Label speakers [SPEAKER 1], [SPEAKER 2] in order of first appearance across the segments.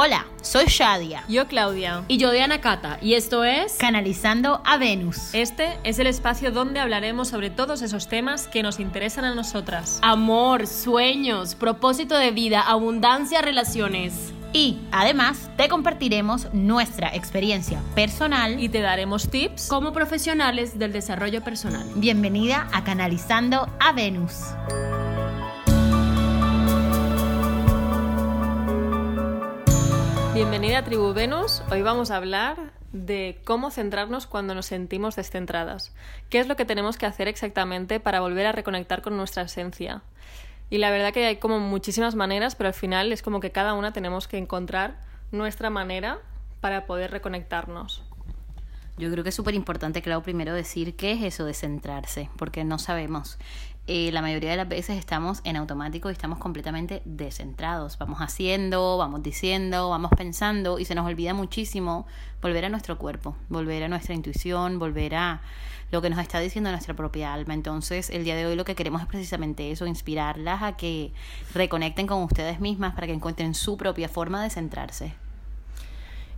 [SPEAKER 1] Hola, soy Shadia.
[SPEAKER 2] Yo Claudia.
[SPEAKER 3] Y yo Diana Cata. Y esto es
[SPEAKER 1] Canalizando a Venus.
[SPEAKER 2] Este es el espacio donde hablaremos sobre todos esos temas que nos interesan a nosotras.
[SPEAKER 3] Amor, sueños, propósito de vida, abundancia, relaciones.
[SPEAKER 1] Y además te compartiremos nuestra experiencia personal
[SPEAKER 2] y te daremos tips
[SPEAKER 3] como profesionales del desarrollo personal.
[SPEAKER 1] Bienvenida a Canalizando a Venus.
[SPEAKER 2] Bienvenida a Tribu Venus. Hoy vamos a hablar de cómo centrarnos cuando nos sentimos descentradas. ¿Qué es lo que tenemos que hacer exactamente para volver a reconectar con nuestra esencia? Y la verdad que hay como muchísimas maneras, pero al final es como que cada una tenemos que encontrar nuestra manera para poder reconectarnos.
[SPEAKER 1] Yo creo que es súper importante, claro, primero decir qué es eso de centrarse, porque no sabemos. Eh, la mayoría de las veces estamos en automático y estamos completamente descentrados. Vamos haciendo, vamos diciendo, vamos pensando y se nos olvida muchísimo volver a nuestro cuerpo, volver a nuestra intuición, volver a lo que nos está diciendo nuestra propia alma. Entonces, el día de hoy lo que queremos es precisamente eso, inspirarlas a que reconecten con ustedes mismas para que encuentren su propia forma de centrarse.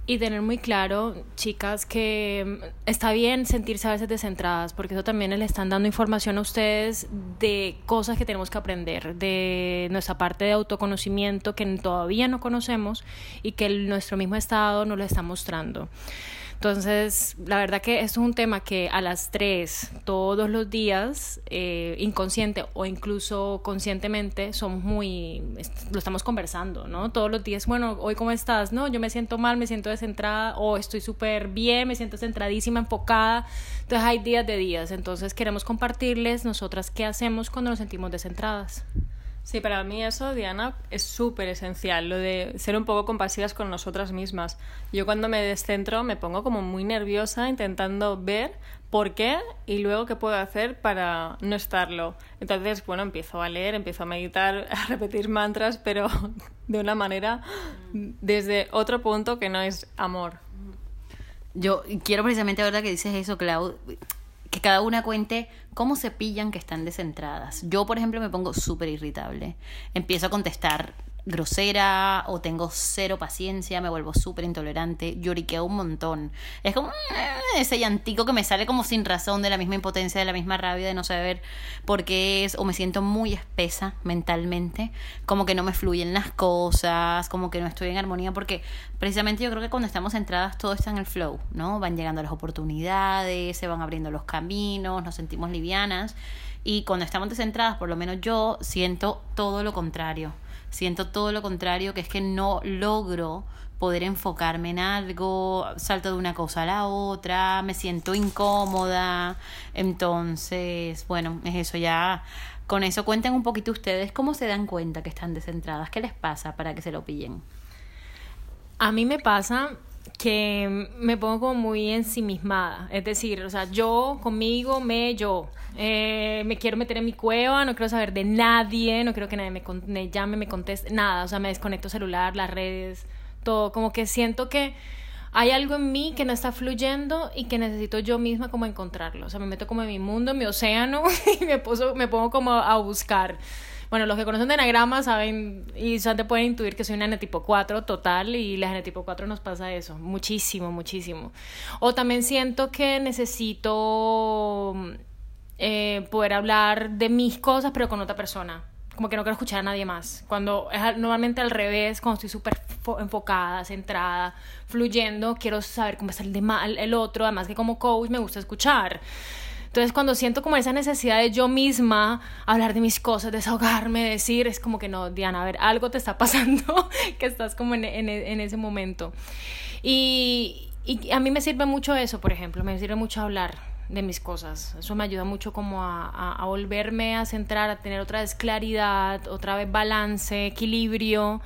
[SPEAKER 3] Y tener muy claro, chicas, que está bien sentirse a veces descentradas, porque eso también les están dando información a ustedes de cosas que tenemos que aprender, de nuestra parte de autoconocimiento que todavía no conocemos y que nuestro mismo estado nos lo está mostrando. Entonces, la verdad que es un tema que a las tres, todos los días, eh, inconsciente o incluso conscientemente, somos muy, lo estamos conversando, ¿no? Todos los días, bueno, hoy cómo estás, no, yo me siento mal, me siento descentrada, o estoy súper bien, me siento centradísima, enfocada. Entonces hay días de días, entonces queremos compartirles nosotras qué hacemos cuando nos sentimos descentradas.
[SPEAKER 2] Sí, para mí eso, Diana, es súper esencial, lo de ser un poco compasivas con nosotras mismas. Yo cuando me descentro me pongo como muy nerviosa intentando ver por qué y luego qué puedo hacer para no estarlo. Entonces, bueno, empiezo a leer, empiezo a meditar, a repetir mantras, pero de una manera desde otro punto que no es amor.
[SPEAKER 1] Yo quiero precisamente ahora que dices eso, Clau, que cada una cuente cómo se pillan que están descentradas. Yo, por ejemplo, me pongo súper irritable. Empiezo a contestar grosera o tengo cero paciencia, me vuelvo súper intolerante, lloriqueo un montón. Es como mm, ese llantico que me sale como sin razón de la misma impotencia, de la misma rabia, de no saber por qué es, o me siento muy espesa mentalmente, como que no me fluyen las cosas, como que no estoy en armonía, porque precisamente yo creo que cuando estamos centradas todo está en el flow, ¿no? Van llegando las oportunidades, se van abriendo los caminos, nos sentimos livianas. Y cuando estamos descentradas, por lo menos yo siento todo lo contrario siento todo lo contrario, que es que no logro poder enfocarme en algo, salto de una cosa a la otra, me siento incómoda, entonces, bueno, es eso ya. Con eso cuenten un poquito ustedes cómo se dan cuenta que están descentradas, qué les pasa para que se lo pillen.
[SPEAKER 3] A mí me pasa que me pongo como muy ensimismada, es decir, o sea, yo conmigo, me, yo. Eh, me quiero meter en mi cueva, no quiero saber de nadie, no quiero que nadie me, llame, me conteste, nada, o sea, me desconecto celular, las redes, todo, como que siento que hay algo en mí que no está fluyendo y que necesito yo misma como encontrarlo, o sea, me meto como en mi mundo, en mi océano y me, me pongo como a buscar. Bueno, los que conocen de enagrama saben y te pueden intuir que soy una tipo 4 total y la tipo 4 nos pasa eso, muchísimo, muchísimo. O también siento que necesito eh, poder hablar de mis cosas, pero con otra persona. Como que no quiero escuchar a nadie más. Cuando es normalmente al revés, cuando estoy súper enfocada, centrada, fluyendo, quiero saber cómo está el, de el otro. Además que como coach me gusta escuchar. Entonces, cuando siento como esa necesidad de yo misma hablar de mis cosas, desahogarme, decir, es como que no, Diana, a ver, algo te está pasando, que estás como en, en, ese momento. Y, y a mí me sirve mucho eso, por ejemplo, me sirve mucho hablar de mis cosas. Eso me ayuda mucho como a, a, volverme a centrar, a tener otra vez claridad, otra vez balance, equilibrio.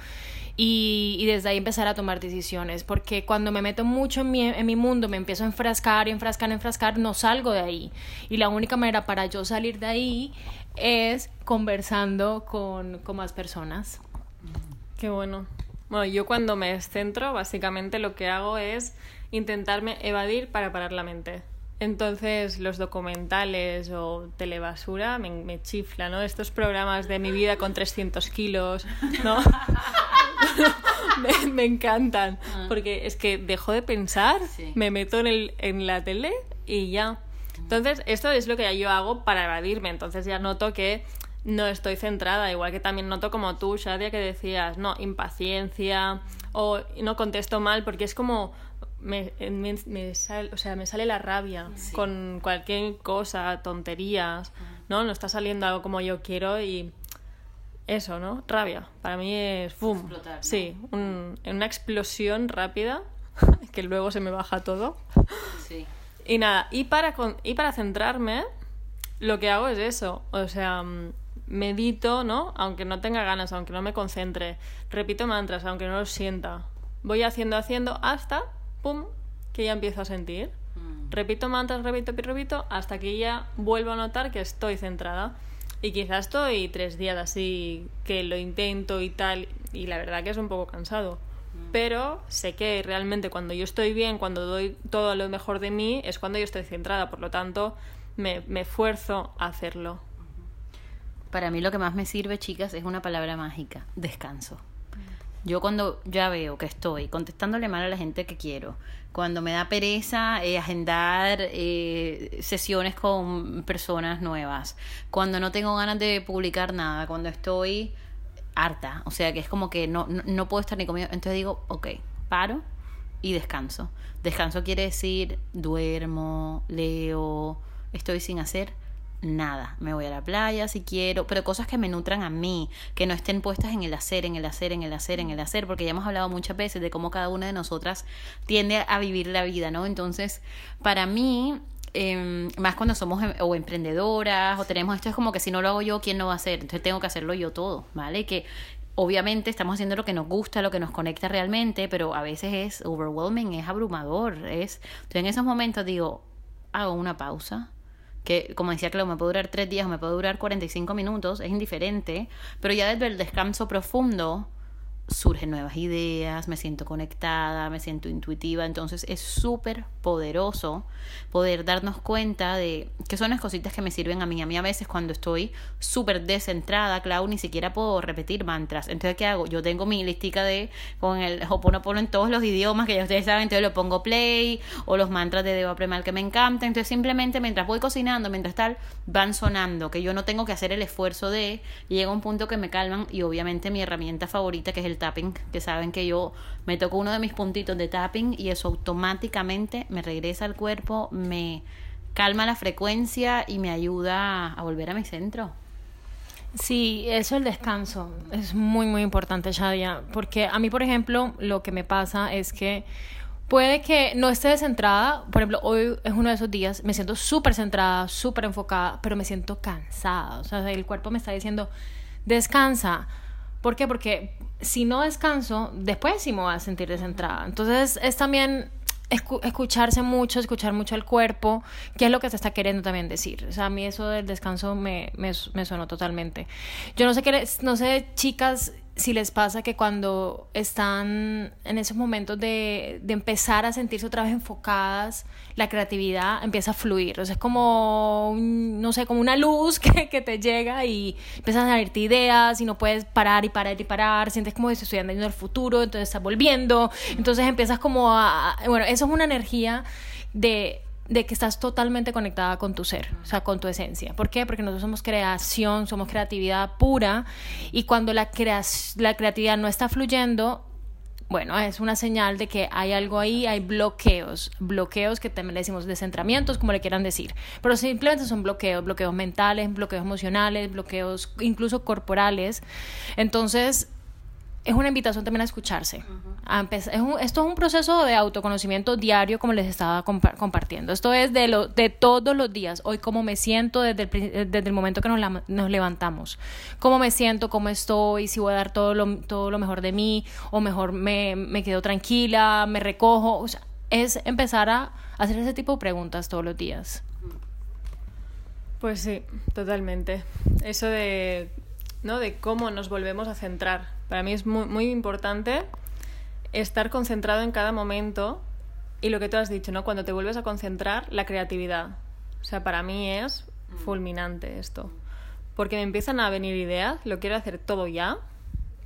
[SPEAKER 3] Y, y, desde ahí empezar a tomar decisiones, porque cuando me meto mucho en mi, en mi mundo, me empiezo a enfrascar y enfrascar, enfrascar, no salgo de ahí. Y la única manera para yo salir de ahí es conversando con, con más personas.
[SPEAKER 2] Qué bueno. Bueno, yo cuando me centro, básicamente lo que hago es intentarme evadir para parar la mente. Entonces, los documentales o telebasura me, me chifla, ¿no? Estos programas de mi vida con 300 kilos, ¿no? me, me encantan. Porque es que dejo de pensar,
[SPEAKER 1] Sí.
[SPEAKER 2] me meto en, el, en la tele y ya. Entonces, esto es lo que yo hago para evadirme. Entonces ya noto que no estoy centrada. Igual que también noto como tú, Shadia, que decías, no, impaciencia o no contesto mal porque es como... Me, me, me sal- o sea, me sale la rabia con cualquier cosa, tonterías, ¿no? No está saliendo algo como yo quiero y eso, ¿no? Rabia. Para mí es
[SPEAKER 1] ¿no?
[SPEAKER 2] Sí, un- una explosión rápida que luego se me baja todo.
[SPEAKER 1] Sí.
[SPEAKER 2] Y nada, y para, con- y para centrarme, lo que hago es eso. O sea, mm, medito, ¿no? Aunque no tenga ganas, aunque no me concentre. Repito mantras, aunque no los sienta. Voy haciendo, haciendo, hasta, ¡pum!, que ya empiezo a sentir.
[SPEAKER 1] Mm.
[SPEAKER 2] Repito mantras, repito, repito, hasta que ya vuelvo a notar que estoy centrada. Y quizás estoy tres días así, que lo intento y tal, y la verdad que es un poco cansado. Pero sé que realmente cuando yo estoy bien, cuando doy todo lo mejor de mí, es cuando yo estoy centrada. Por lo tanto, me, me esfuerzo a hacerlo.
[SPEAKER 1] Para mí lo que más me sirve, chicas, es una palabra mágica, descanso. Yo cuando ya veo que estoy contestándole mal a la gente que quiero, cuando me da pereza eh, agendar eh, sesiones con personas nuevas, cuando no tengo ganas de publicar nada, cuando estoy harta, o sea que es como que no, no, no puedo estar ni conmigo, entonces digo, ok, paro y descanso. Descanso quiere decir duermo, leo, estoy sin hacer nada. Me voy a la playa si quiero, pero cosas que me nutran a mí, que no estén puestas en el hacer, en el hacer, en el hacer, en el hacer, porque ya hemos hablado muchas veces de cómo cada una de nosotras tiende a vivir la vida, ¿no? Entonces, para mí, eh, más cuando somos em- o emprendedoras o tenemos esto es como que si no lo hago yo, ¿quién lo va a hacer? Entonces tengo que hacerlo yo todo, ¿vale? Que obviamente estamos haciendo lo que nos gusta, lo que nos conecta realmente, pero a veces es overwhelming, es abrumador, es... Entonces en esos momentos digo, hago una pausa, que como decía Clau, me puede durar tres días o me puede durar 45 minutos, es indiferente, pero ya desde el descanso profundo surgen nuevas ideas, me siento conectada, me siento intuitiva, entonces es súper poderoso poder darnos cuenta de que son las cositas que me sirven a mí. A mí a veces cuando estoy súper descentrada, Clau, ni siquiera puedo repetir mantras. Entonces, ¿qué hago? Yo tengo mi listica de con el Hoponopono en todos los idiomas que ya ustedes saben, entonces lo pongo play o los mantras de Deva Premal que me encantan. Entonces, simplemente mientras voy cocinando, mientras tal, van sonando, que yo no tengo que hacer el esfuerzo de, llega un punto que me calman y obviamente mi herramienta favorita que es el tapping, que saben que yo me toco uno de mis puntitos de tapping y eso automáticamente me regresa al cuerpo, me calma la frecuencia y me ayuda a volver a mi centro.
[SPEAKER 3] Sí, eso el descanso es muy muy importante, Shadia, porque a mí, por ejemplo, lo que me pasa es que puede que no esté descentrada, por ejemplo, hoy es uno de esos días, me siento súper centrada, súper enfocada, pero me siento cansada, o sea, el cuerpo me está diciendo, descansa. ¿Por qué? Porque si no descanso, después sí me voy a sentir descentrada. Entonces es también escu- escucharse mucho, escuchar mucho al cuerpo, qué es lo que te está queriendo también decir. O sea, a mí eso del descanso me, me, me sonó totalmente. Yo no sé qué, no sé, chicas, si les pasa que cuando están en esos momentos de, de empezar a sentirse otra vez enfocadas, la creatividad empieza a fluir. O sea, es como, un- no sé, como una luz que, que te llega y empiezan a salirte ideas y no puedes parar y parar y parar. Sientes como si estuvieran yendo al futuro, entonces estás volviendo. Entonces empiezas como a- Bueno, eso es una energía de de que estás totalmente conectada con tu ser, o sea, con tu esencia. ¿Por qué? Porque nosotros somos creación, somos creatividad pura y cuando la, la creatividad no está fluyendo, bueno, es una señal de que hay algo ahí, hay bloqueos, bloqueos que también le decimos descentramientos, como le quieran decir, pero simplemente son bloqueos, bloqueos mentales, bloqueos emocionales, bloqueos incluso corporales. Entonces, es una invitación también a escucharse. a empezar- es un- esto es un proceso de autoconocimiento diario, como les estaba compa- compartiendo. Esto es de, lo, de todos los días. Hoy, cómo me siento desde el, desde el momento que nos, la- nos levantamos. Cómo me siento, cómo estoy, si voy a dar todo lo, todo lo mejor de mí, o mejor me, me quedo tranquila, me recojo. O sea, es empezar a hacer ese tipo de preguntas todos los días.
[SPEAKER 2] Pues sí, totalmente. Eso de, ¿no? de cómo nos volvemos a centrar. Para mí es muy, muy importante estar concentrado en cada momento y lo que tú has dicho, ¿no? Cuando te vuelves a concentrar, la creatividad. O sea, para mí es fulminante esto. Porque me empiezan a venir ideas, lo quiero hacer todo ya,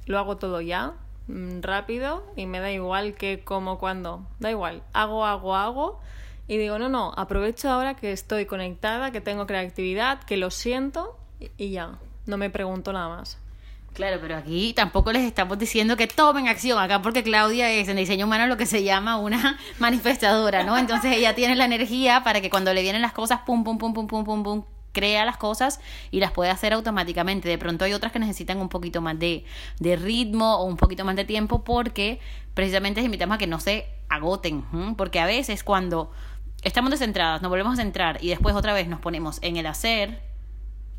[SPEAKER 2] lo hago todo ya mm, rápido y me da igual que como cuando, da igual, hago, hago, hago y digo, no, no, aprovecho ahora que estoy conectada, que tengo creatividad, que lo siento y ya, no me pregunto nada más.
[SPEAKER 1] Claro, pero aquí tampoco les estamos diciendo que tomen acción acá porque Claudia es en diseño humano lo que se llama una manifestadora, ¿no? Entonces ella tiene la energía para que cuando le vienen las cosas, pum, pum, pum, pum, pum, pum, pum, crea las cosas y las puede hacer automáticamente. De pronto hay otras que necesitan un poquito más de, de ritmo o un poquito más de tiempo porque precisamente les invitamos a que no se agoten, porque a veces cuando estamos descentradas, nos volvemos a centrar y después otra vez nos ponemos en el hacer,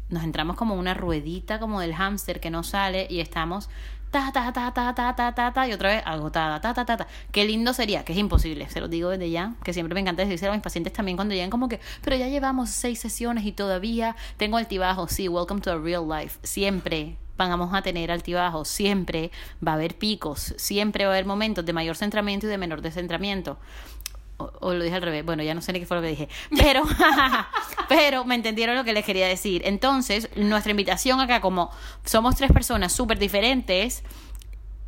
[SPEAKER 1] nos entramos como una ruedita como del hámster que no sale y estamos ta ta ta ta ta ta ta ta y otra vez agotada ta ta ta ta. Qué lindo sería que es imposible se lo digo desde ya que siempre me encanta decírselo a mis pacientes también cuando llegan como que pero ya llevamos seis sesiones y todavía tengo altibajos sí welcome to a real life. Siempre vamos a tener altibajos, siempre va a haber picos, siempre va a haber momentos de mayor centramiento y de menor descentramiento. O, lo dije al revés, bueno, ya no sé ni qué fue lo que dije, pero, pero me entendieron lo que les quería decir. Entonces, nuestra invitación acá, como somos tres personas súper diferentes,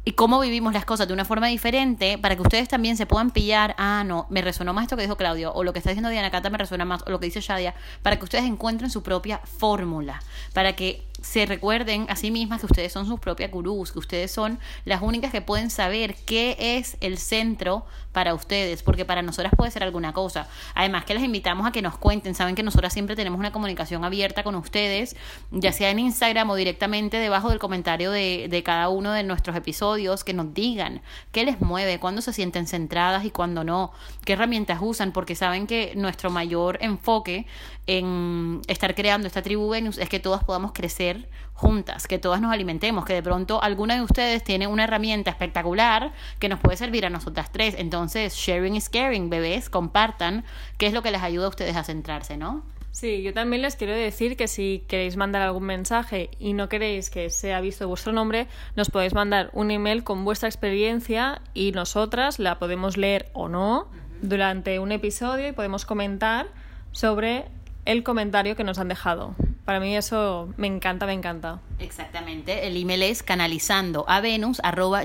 [SPEAKER 1] y cómo vivimos las cosas de una forma diferente para que ustedes también se puedan pillar, ah, no, me resonó más esto que dijo Claudio, o lo que está diciendo Diana Cata me resuena más, o lo que dice Shadia, para que ustedes encuentren su propia fórmula, para que se recuerden a sí mismas que ustedes son sus propias gurús, que ustedes son las únicas que pueden saber qué es el centro para ustedes, porque para nosotras puede ser alguna cosa. Además que les invitamos a que nos cuenten, saben que nosotras siempre tenemos una comunicación abierta con ustedes, ya sea en Instagram o directamente debajo del comentario de, de cada uno de nuestros episodios, que nos digan qué les mueve, cuándo se sienten centradas y cuándo no, qué herramientas usan, porque saben que nuestro mayor enfoque en estar creando esta tribu Venus es que todas podamos crecer juntas, que todas nos alimentemos, que de pronto alguna de ustedes tiene una herramienta espectacular que nos puede servir a nosotras tres. Entonces, sharing is caring, bebés, compartan qué es lo que les ayuda a ustedes a centrarse, ¿no?
[SPEAKER 2] Sí, yo también les quiero decir que si queréis mandar algún mensaje y no queréis que sea visto vuestro nombre, nos podéis mandar un email con vuestra experiencia y nosotras la podemos leer o no durante un episodio y podemos comentar sobre el comentario que nos han dejado. Para mí eso me encanta, me encanta.
[SPEAKER 1] Exactamente, el email es canalizando a venus arroba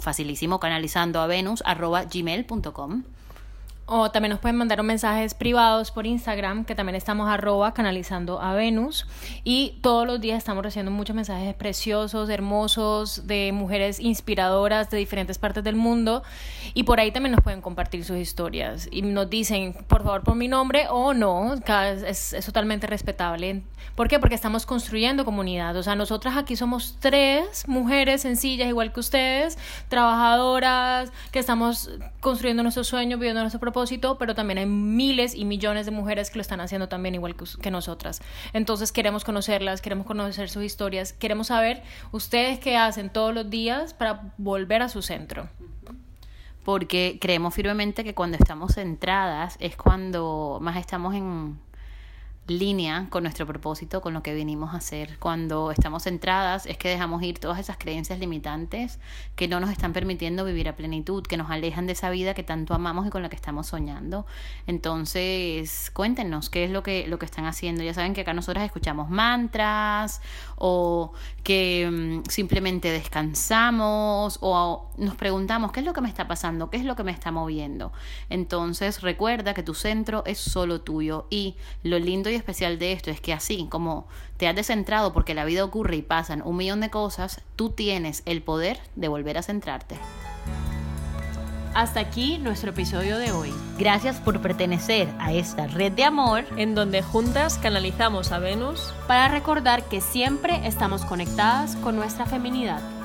[SPEAKER 1] facilísimo, canalizando a venus arroba.
[SPEAKER 3] O también nos pueden mandar mensajes privados por Instagram, que también estamos arroba canalizando a Venus. Y todos los días estamos recibiendo muchos mensajes preciosos, hermosos, de mujeres inspiradoras de diferentes partes del mundo. Y por ahí también nos pueden compartir sus historias. Y nos dicen, por favor, por mi nombre o no. Es, es totalmente respetable. ¿Por qué? Porque estamos construyendo comunidad. O sea, nosotras aquí somos tres mujeres sencillas, igual que ustedes, trabajadoras, que estamos construyendo nuestro sueño, viviendo nuestro propósito, pero también hay miles y millones de mujeres que lo están haciendo también igual que, que nosotras. Entonces queremos conocerlas, queremos conocer sus historias, queremos saber ustedes qué hacen todos los días para volver a su centro.
[SPEAKER 1] Porque creemos firmemente que cuando estamos centradas es cuando más estamos en línea con nuestro propósito, con lo que vinimos a hacer. Cuando estamos centradas es que dejamos ir todas esas creencias limitantes que no nos están permitiendo vivir a plenitud, que nos alejan de esa vida que tanto amamos y con la que estamos soñando. Entonces, cuéntenos qué es lo que, lo que están haciendo. Ya saben que acá nosotras escuchamos mantras o que mm, simplemente descansamos o nos preguntamos qué es lo que me está pasando, qué es lo que me está moviendo. Entonces, recuerda que tu centro es solo tuyo y lo lindo y especial de esto es que así como te has descentrado porque la vida ocurre y pasan un millón de cosas, tú tienes el poder de volver a centrarte.
[SPEAKER 4] Hasta aquí nuestro episodio de hoy.
[SPEAKER 1] Gracias por pertenecer a esta red de amor.
[SPEAKER 2] En donde juntas canalizamos a Venus
[SPEAKER 4] Para recordar que siempre estamos conectadas con nuestra feminidad.